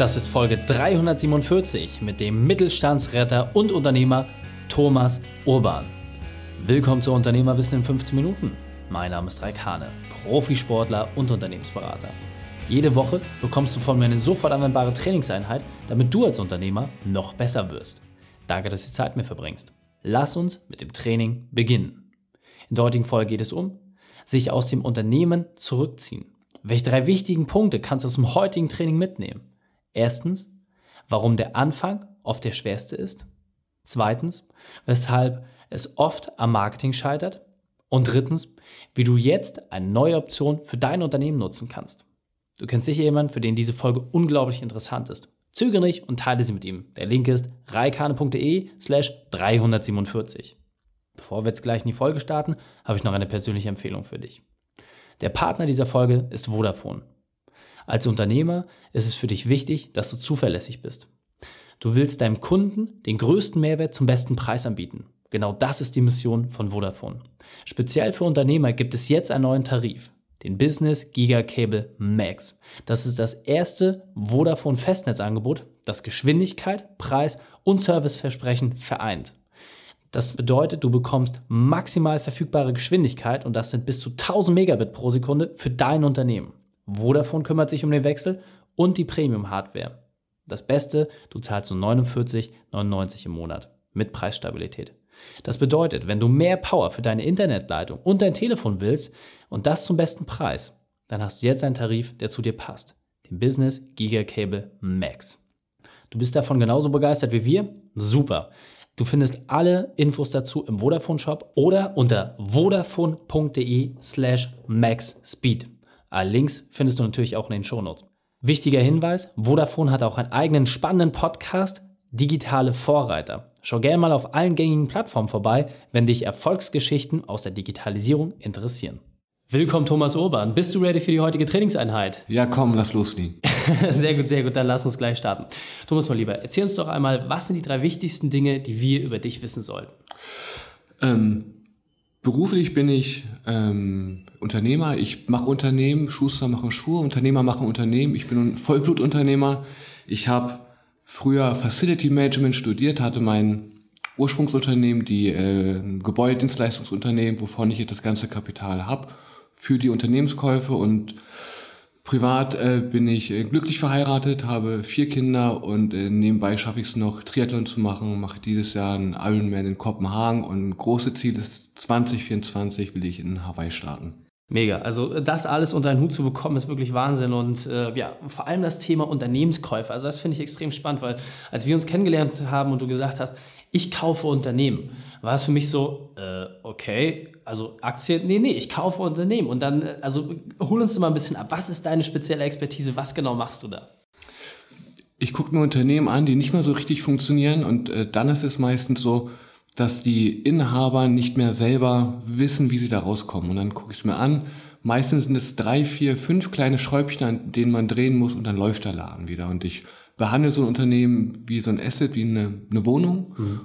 Das ist Folge 347 mit dem Mittelstandsretter und Unternehmer Thomas Urban. Willkommen zu Unternehmerwissen in 15 Minuten. Mein Name ist Raik Hane, Profisportler und Unternehmensberater. Jede Woche bekommst du von mir eine sofort anwendbare Trainingseinheit, damit du als Unternehmer noch besser wirst. Danke, dass du Zeit mit mir verbringst. Lass uns mit dem Training beginnen. In der heutigen Folge geht es um sich aus dem Unternehmen zurückziehen. Welche drei wichtigen Punkte kannst du aus dem heutigen Training mitnehmen? Erstens, warum der Anfang oft der schwerste ist. Zweitens, weshalb es oft am Marketing scheitert. Und drittens, wie du jetzt eine neue Option für dein Unternehmen nutzen kannst. Du kennst sicher jemanden, für den diese Folge unglaublich interessant ist. Zögere nicht und teile sie mit ihm. Der Link ist reikane.de slash 347. Bevor wir jetzt gleich in die Folge starten, habe ich noch eine persönliche Empfehlung für dich. Der Partner dieser Folge ist Vodafone. Als Unternehmer ist es für dich wichtig, dass du zuverlässig bist. Du willst deinem Kunden den größten Mehrwert zum besten Preis anbieten. Genau das ist die Mission von Vodafone. Speziell für Unternehmer gibt es jetzt einen neuen Tarif, den Business Giga Cable Max. Das ist das erste Vodafone Festnetzangebot, das Geschwindigkeit, Preis und Serviceversprechen vereint. Das bedeutet, du bekommst maximal verfügbare Geschwindigkeit und das sind bis zu 1000 Megabit pro Sekunde für dein Unternehmen. Vodafone kümmert sich um den Wechsel und die Premium-Hardware. Das Beste, du zahlst nur 49,99 im Monat mit Preisstabilität. Das bedeutet, wenn du mehr Power für deine Internetleitung und dein Telefon willst und das zum besten Preis, dann hast du jetzt einen Tarif, der zu dir passt. Den Business Giga Cable Max. Du bist davon genauso begeistert wie wir? Super. Du findest alle Infos dazu im Vodafone Shop oder unter vodafone.de slash maxspeed. Alle Links findest du natürlich auch in den Shownotes. Wichtiger Hinweis, Vodafone hat auch einen eigenen spannenden Podcast, Digitale Vorreiter. Schau gerne mal auf allen gängigen Plattformen vorbei, wenn dich Erfolgsgeschichten aus der Digitalisierung interessieren. Willkommen, Thomas Urban. Bist du ready für die heutige Trainingseinheit? Ja, komm, lass loslegen. sehr gut, sehr gut. Dann lass uns gleich starten. Thomas, mal lieber, erzähl uns doch einmal, was sind die drei wichtigsten Dinge, die wir über dich wissen sollten? Ähm, beruflich bin ich ähm, Unternehmer. Ich mache Unternehmen, Schuster machen Schuhe, Unternehmer machen Unternehmen. Ich bin ein Vollblutunternehmer. Ich habe früher Facility Management studiert, hatte mein Ursprungsunternehmen, die äh, Gebäudedienstleistungsunternehmen, wovon ich jetzt das ganze Kapital habe, für die Unternehmenskäufe und privat äh, bin ich äh, glücklich verheiratet, habe vier Kinder und äh, nebenbei schaffe ich es noch, Triathlon zu machen, mache dieses Jahr einen Ironman in Kopenhagen und ein großes Ziel ist 2024 will ich in Hawaii starten. Mega. Also das alles unter einen Hut zu bekommen, ist wirklich Wahnsinn. Und äh, ja, vor allem das Thema Unternehmenskäufe. Also das finde ich extrem spannend, weil als wir uns kennengelernt haben und du gesagt hast, ich kaufe Unternehmen, war es für mich so, äh, okay, also Aktien, nee, nee, ich kaufe Unternehmen. Und dann, äh, also hol uns mal ein bisschen ab. Was ist deine spezielle Expertise? Was genau machst du da? Ich gucke mir Unternehmen an, die nicht mehr so richtig funktionieren. Und äh, dann ist es meistens so, dass die Inhaber nicht mehr selber wissen, wie sie da rauskommen. Und dann gucke ich es mir an. Meistens sind es drei, vier, fünf kleine Schräubchen, an denen man drehen muss und dann läuft der Laden wieder. Und ich behandle so ein Unternehmen wie so ein Asset, wie eine, eine Wohnung, mhm.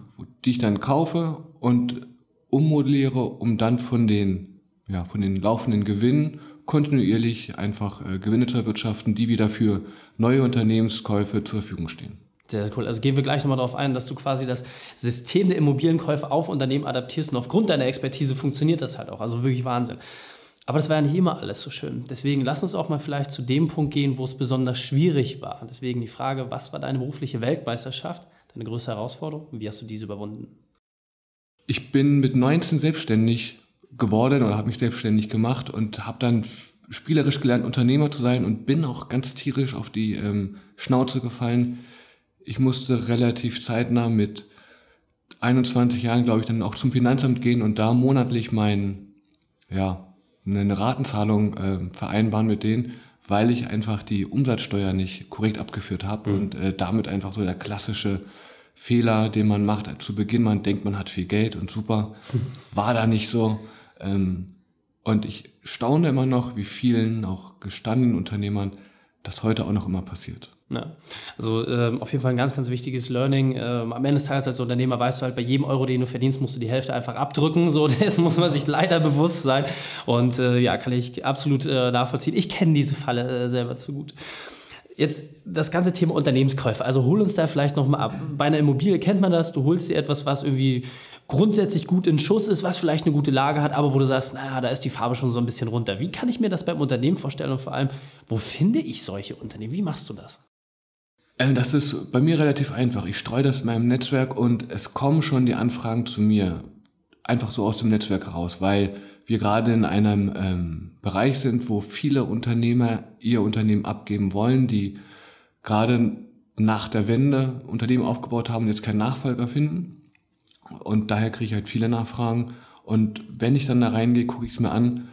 die ich dann kaufe und ummodelliere, um dann von den, ja, von den laufenden Gewinnen kontinuierlich einfach äh, Gewinne zu erwirtschaften, die wieder für neue Unternehmenskäufe zur Verfügung stehen. Sehr cool. Also gehen wir gleich nochmal darauf ein, dass du quasi das System der Immobilienkäufe auf Unternehmen adaptierst und aufgrund deiner Expertise funktioniert das halt auch. Also wirklich Wahnsinn. Aber das war ja nicht immer alles so schön. Deswegen lass uns auch mal vielleicht zu dem Punkt gehen, wo es besonders schwierig war. Deswegen die Frage, was war deine berufliche Weltmeisterschaft, deine größte Herausforderung und wie hast du diese überwunden? Ich bin mit 19 selbstständig geworden oder habe mich selbstständig gemacht und habe dann spielerisch gelernt, Unternehmer zu sein und bin auch ganz tierisch auf die ähm, Schnauze gefallen ich musste relativ zeitnah mit 21 Jahren, glaube ich, dann auch zum Finanzamt gehen und da monatlich mein, ja, eine Ratenzahlung äh, vereinbaren mit denen, weil ich einfach die Umsatzsteuer nicht korrekt abgeführt habe mhm. und äh, damit einfach so der klassische Fehler, den man macht zu Beginn, man denkt, man hat viel Geld und super, war da nicht so. Ähm, und ich staune immer noch, wie vielen auch gestandenen Unternehmern das heute auch noch immer passiert. Ja. Also ähm, auf jeden Fall ein ganz, ganz wichtiges Learning. Ähm, am Ende des Tages als Unternehmer weißt du halt, bei jedem Euro, den du verdienst, musst du die Hälfte einfach abdrücken. So, das muss man sich leider bewusst sein. Und äh, ja, kann ich absolut äh, nachvollziehen. Ich kenne diese Falle äh, selber zu gut. Jetzt das ganze Thema Unternehmenskäufe. Also hol uns da vielleicht nochmal ab. Bei einer Immobilie kennt man das. Du holst dir etwas, was irgendwie grundsätzlich gut in Schuss ist, was vielleicht eine gute Lage hat, aber wo du sagst, naja, da ist die Farbe schon so ein bisschen runter. Wie kann ich mir das beim Unternehmen vorstellen und vor allem, wo finde ich solche Unternehmen? Wie machst du das? Äh, das ist bei mir relativ einfach. Ich streue das in meinem Netzwerk und es kommen schon die Anfragen zu mir. Einfach so aus dem Netzwerk heraus, weil wir gerade in einem ähm, Bereich sind, wo viele Unternehmer ihr Unternehmen abgeben wollen, die gerade nach der Wende Unternehmen aufgebaut haben und jetzt keinen Nachfolger finden. Und daher kriege ich halt viele Nachfragen. Und wenn ich dann da reingehe, gucke ich es mir an.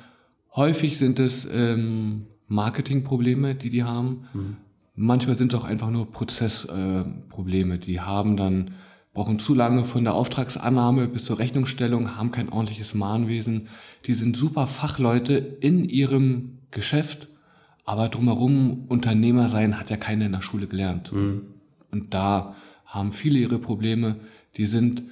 Häufig sind es ähm, Marketingprobleme, die die haben. Mhm. Manchmal sind es auch einfach nur Prozessprobleme. Äh, die haben dann brauchen zu lange von der Auftragsannahme bis zur Rechnungsstellung, haben kein ordentliches Mahnwesen. Die sind super Fachleute in ihrem Geschäft, aber drumherum Unternehmer sein hat ja keiner in der Schule gelernt. Mhm. Und da haben viele ihre Probleme. Die sind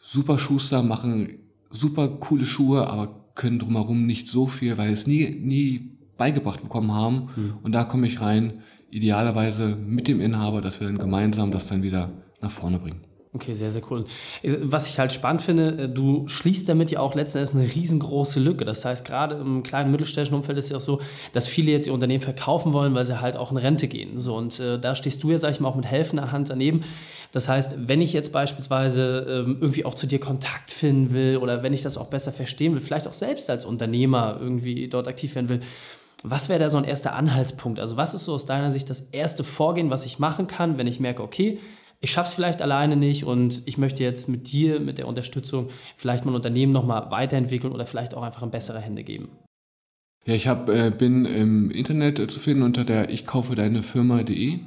super Schuster, machen super coole Schuhe, aber können drumherum nicht so viel, weil es nie, nie beigebracht bekommen haben. Mhm. Und da komme ich rein, idealerweise mit dem Inhaber, dass wir dann gemeinsam das dann wieder nach vorne bringen. Okay, sehr, sehr cool. Was ich halt spannend finde, äh, du schließt damit ja auch letzten Endes eine riesengroße Lücke. Das heißt, gerade im kleinen mittelständischen Umfeld ist es ja auch so, dass viele jetzt ihr Unternehmen verkaufen wollen, weil sie halt auch in Rente gehen. So, und äh, da stehst du ja, sag ich mal, auch mit helfender Hand daneben. Das heißt, wenn ich jetzt beispielsweise ähm, irgendwie auch zu dir Kontakt finden will oder wenn ich das auch besser verstehen will, vielleicht auch selbst als Unternehmer irgendwie dort aktiv werden will, was wäre da so ein erster Anhaltspunkt? Also was ist so aus deiner Sicht das erste Vorgehen, was ich machen kann, wenn ich merke, okay, ich schaffe es vielleicht alleine nicht und ich möchte jetzt mit dir, mit der Unterstützung vielleicht mein Unternehmen nochmal weiterentwickeln oder vielleicht auch einfach in bessere Hände geben? Ja, ich hab, äh, bin im Internet äh, zu finden unter der ich kaufe deine Firma.de.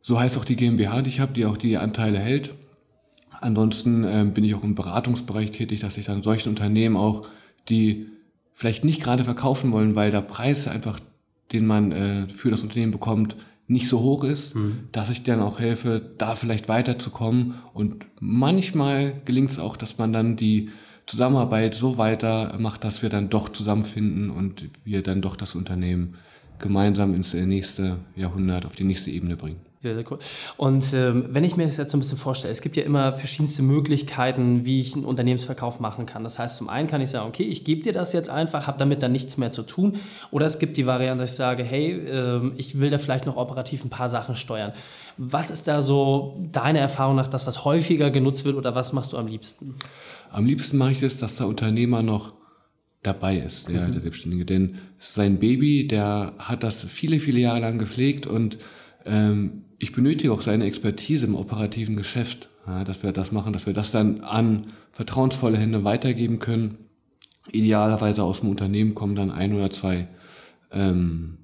So heißt auch die GmbH, die ich habe, die auch die Anteile hält. Ansonsten äh, bin ich auch im Beratungsbereich tätig, dass ich dann solchen Unternehmen auch, die vielleicht nicht gerade verkaufen wollen, weil der Preis einfach, den man äh, für das Unternehmen bekommt, nicht so hoch ist, mhm. dass ich dann auch helfe, da vielleicht weiterzukommen. Und manchmal gelingt es auch, dass man dann die Zusammenarbeit so weiter macht, dass wir dann doch zusammenfinden und wir dann doch das Unternehmen gemeinsam ins nächste Jahrhundert, auf die nächste Ebene bringen. Sehr, sehr cool. Und ähm, wenn ich mir das jetzt so ein bisschen vorstelle, es gibt ja immer verschiedenste Möglichkeiten, wie ich einen Unternehmensverkauf machen kann. Das heißt, zum einen kann ich sagen, okay, ich gebe dir das jetzt einfach, habe damit dann nichts mehr zu tun. Oder es gibt die Variante, dass ich sage, hey, äh, ich will da vielleicht noch operativ ein paar Sachen steuern. Was ist da so deine Erfahrung nach das, was häufiger genutzt wird oder was machst du am liebsten? Am liebsten mache ich das, dass der Unternehmer noch dabei ist, der, mhm. der Selbstständige. Denn sein Baby, der hat das viele, viele Jahre lang gepflegt und ähm, ich benötige auch seine Expertise im operativen Geschäft, ja, dass wir das machen, dass wir das dann an vertrauensvolle Hände weitergeben können. Idealerweise aus dem Unternehmen kommen dann ein oder zwei ähm,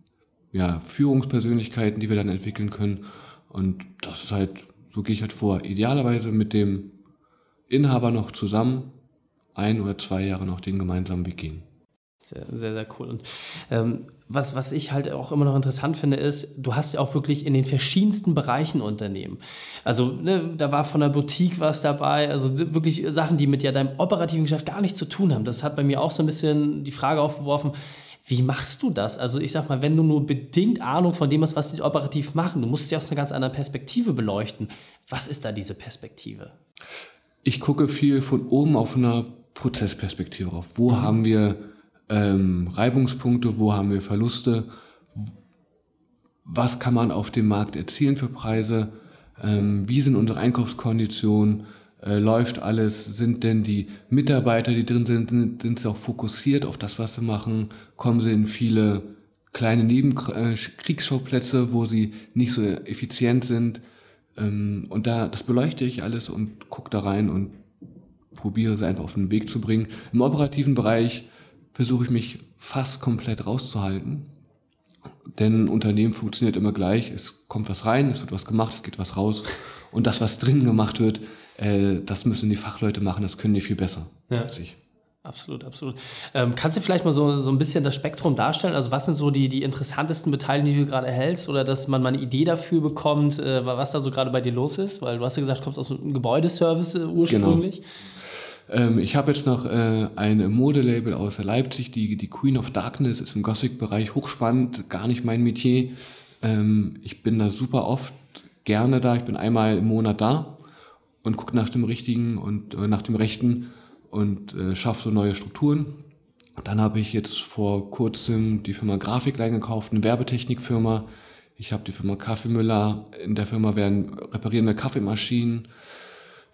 ja, Führungspersönlichkeiten, die wir dann entwickeln können. Und das ist halt, so gehe ich halt vor. Idealerweise mit dem Inhaber noch zusammen ein oder zwei Jahre noch den gemeinsamen Weg gehen. Sehr, sehr, sehr cool. Und ähm, was, was ich halt auch immer noch interessant finde, ist, du hast ja auch wirklich in den verschiedensten Bereichen Unternehmen. Also ne, da war von der Boutique was dabei, also wirklich Sachen, die mit ja deinem operativen Geschäft gar nichts zu tun haben. Das hat bei mir auch so ein bisschen die Frage aufgeworfen, wie machst du das? Also ich sag mal, wenn du nur bedingt Ahnung von dem hast, was die operativ machen, du musst ja aus einer ganz anderen Perspektive beleuchten. Was ist da diese Perspektive? Ich gucke viel von oben auf einer Prozessperspektive drauf. Wo mhm. haben wir ähm, Reibungspunkte, wo haben wir Verluste, was kann man auf dem Markt erzielen für Preise, ähm, wie sind unsere Einkaufskonditionen, äh, läuft alles, sind denn die Mitarbeiter, die drin sind, sind, sind sie auch fokussiert auf das, was sie machen, kommen sie in viele kleine Nebenkriegsschauplätze, äh, wo sie nicht so effizient sind. Ähm, und da, das beleuchte ich alles und gucke da rein und probiere sie einfach auf den Weg zu bringen. Im operativen Bereich versuche ich mich fast komplett rauszuhalten. Denn ein Unternehmen funktioniert immer gleich. Es kommt was rein, es wird was gemacht, es geht was raus. Und das, was drin gemacht wird, äh, das müssen die Fachleute machen, das können die viel besser ja. als ich. Absolut, absolut. Ähm, kannst du vielleicht mal so, so ein bisschen das Spektrum darstellen? Also was sind so die, die interessantesten Beteiligungen, die du gerade erhältst? Oder dass man mal eine Idee dafür bekommt, äh, was da so gerade bei dir los ist? Weil du hast ja gesagt, du kommst aus einem Gebäudeservice äh, ursprünglich. Genau. Ähm, ich habe jetzt noch äh, ein Modelabel aus Leipzig, die, die Queen of Darkness ist im Gothic-Bereich hochspannend, gar nicht mein Metier. Ähm, ich bin da super oft gerne da. Ich bin einmal im Monat da und gucke nach dem Richtigen und äh, nach dem Rechten und äh, schaffe so neue Strukturen. Dann habe ich jetzt vor kurzem die Firma Grafikline gekauft, eine Werbetechnikfirma. Ich habe die Firma Kaffeemüller. In der Firma werden reparieren wir Kaffeemaschinen.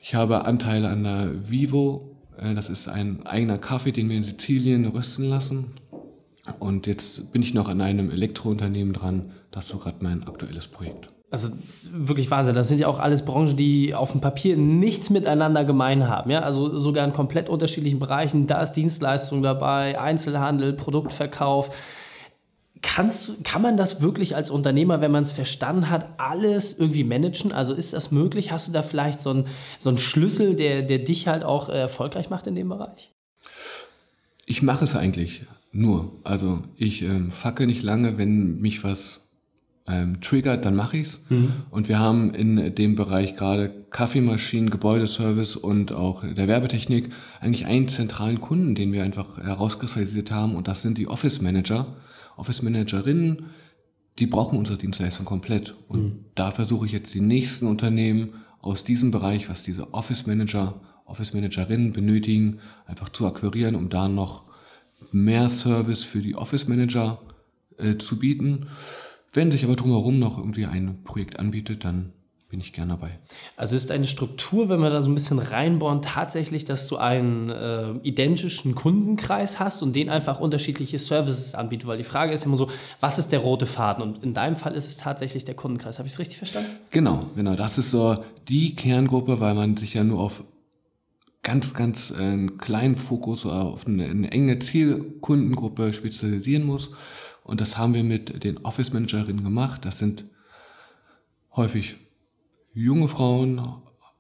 Ich habe Anteile an der Vivo. Äh, das ist ein eigener Kaffee, den wir in Sizilien rösten lassen. Und jetzt bin ich noch an einem Elektrounternehmen dran. Das ist so gerade mein aktuelles Projekt. Also wirklich Wahnsinn. Das sind ja auch alles Branchen, die auf dem Papier nichts miteinander gemein haben. Ja? Also sogar in komplett unterschiedlichen Bereichen. Da ist Dienstleistung dabei, Einzelhandel, Produktverkauf. Kannst, kann man das wirklich als Unternehmer, wenn man es verstanden hat, alles irgendwie managen? Also ist das möglich? Hast du da vielleicht so einen, so einen Schlüssel, der, der dich halt auch erfolgreich macht in dem Bereich? Ich mache es eigentlich nur. Also ich ähm, facke nicht lange, wenn mich was ähm, triggert, dann mache ich's. Mhm. Und wir haben in dem Bereich gerade Kaffeemaschinen, Gebäudeservice und auch der Werbetechnik eigentlich einen zentralen Kunden, den wir einfach herauskristallisiert haben und das sind die Office Manager, Office Managerinnen, die brauchen unsere Dienstleistung komplett. Und mhm. da versuche ich jetzt die nächsten Unternehmen aus diesem Bereich, was diese Office Manager, Office Managerinnen benötigen, einfach zu akquirieren, um da noch mehr Service für die Office Manager äh, zu bieten. Wenn sich aber drumherum noch irgendwie ein Projekt anbietet, dann bin ich gern dabei. Also ist eine Struktur, wenn wir da so ein bisschen reinbohren, tatsächlich, dass du einen äh, identischen Kundenkreis hast und den einfach unterschiedliche Services anbietet? Weil die Frage ist immer so, was ist der rote Faden? Und in deinem Fall ist es tatsächlich der Kundenkreis. Habe ich es richtig verstanden? Genau, genau. Das ist so die Kerngruppe, weil man sich ja nur auf ganz, ganz äh, kleinen Fokus oder auf eine, eine enge Zielkundengruppe spezialisieren muss. Und das haben wir mit den Office Managerinnen gemacht. Das sind häufig junge Frauen,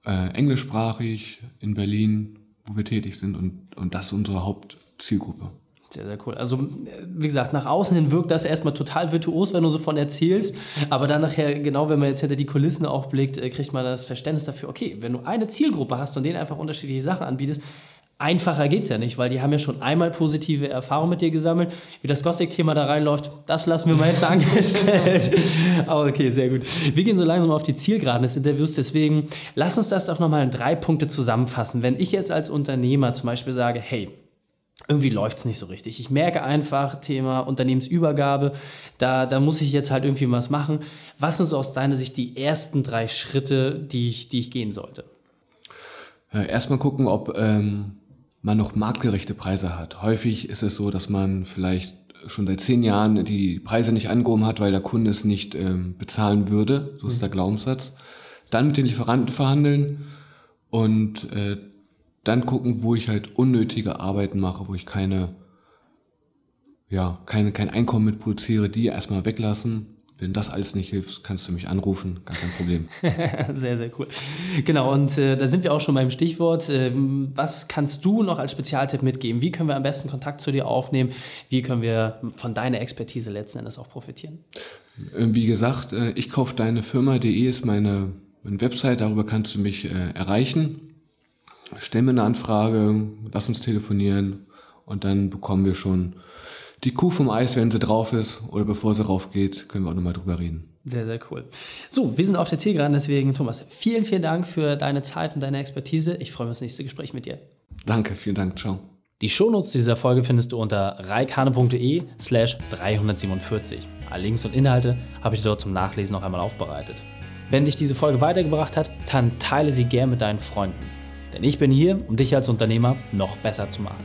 äh, englischsprachig in Berlin, wo wir tätig sind. Und, und das ist unsere Hauptzielgruppe. Sehr, sehr cool. Also, wie gesagt, nach außen hin wirkt das erstmal total virtuos, wenn du so von erzählst. Aber dann nachher, genau wenn man jetzt hinter die Kulissen auch blickt, äh, kriegt man das Verständnis dafür, okay, wenn du eine Zielgruppe hast und denen einfach unterschiedliche Sachen anbietest, Einfacher geht es ja nicht, weil die haben ja schon einmal positive Erfahrungen mit dir gesammelt. Wie das Gothic-Thema da reinläuft, das lassen wir mal hinten angestellt. Aber okay, sehr gut. Wir gehen so langsam auf die Zielgeraden des Interviews, deswegen lass uns das doch nochmal in drei Punkte zusammenfassen. Wenn ich jetzt als Unternehmer zum Beispiel sage, hey, irgendwie läuft es nicht so richtig. Ich merke einfach, Thema Unternehmensübergabe, da, da muss ich jetzt halt irgendwie was machen. Was sind so aus deiner Sicht die ersten drei Schritte, die ich, die ich gehen sollte? Erstmal gucken, ob ähm, man noch marktgerechte Preise hat. Häufig ist es so, dass man vielleicht schon seit zehn Jahren die Preise nicht angehoben hat, weil der Kunde es nicht ähm, bezahlen würde. So ist mhm. der Glaubenssatz. Dann mit den Lieferanten verhandeln und äh, dann gucken, wo ich halt unnötige Arbeiten mache, wo ich keine, ja, keine, kein Einkommen mit produziere, die erstmal weglassen wenn das alles nicht hilft, kannst du mich anrufen, gar kein Problem. sehr, sehr cool. Genau, und äh, da sind wir auch schon beim Stichwort. Äh, was kannst du noch als Spezialtipp mitgeben? Wie können wir am besten Kontakt zu dir aufnehmen? Wie können wir von deiner Expertise letzten Endes auch profitieren? Äh, wie gesagt, äh, ich kaufe deine Firma.de ist meine, meine Website, darüber kannst du mich äh, erreichen. Stell mir eine Anfrage, lass uns telefonieren und dann bekommen wir schon die Kuh vom Eis, wenn sie drauf ist oder bevor sie raufgeht, können wir auch nochmal drüber reden. Sehr, sehr cool. So, wir sind auf der Zielgeraden, deswegen, Thomas, vielen, vielen Dank für deine Zeit und deine Expertise. Ich freue mich auf das nächste Gespräch mit dir. Danke, vielen Dank. Ciao. Die Shownotes dieser Folge findest du unter reikane.de slash 347. Alle Links und Inhalte habe ich dort zum Nachlesen noch einmal aufbereitet. Wenn dich diese Folge weitergebracht hat, dann teile sie gern mit deinen Freunden. Denn ich bin hier, um dich als Unternehmer noch besser zu machen.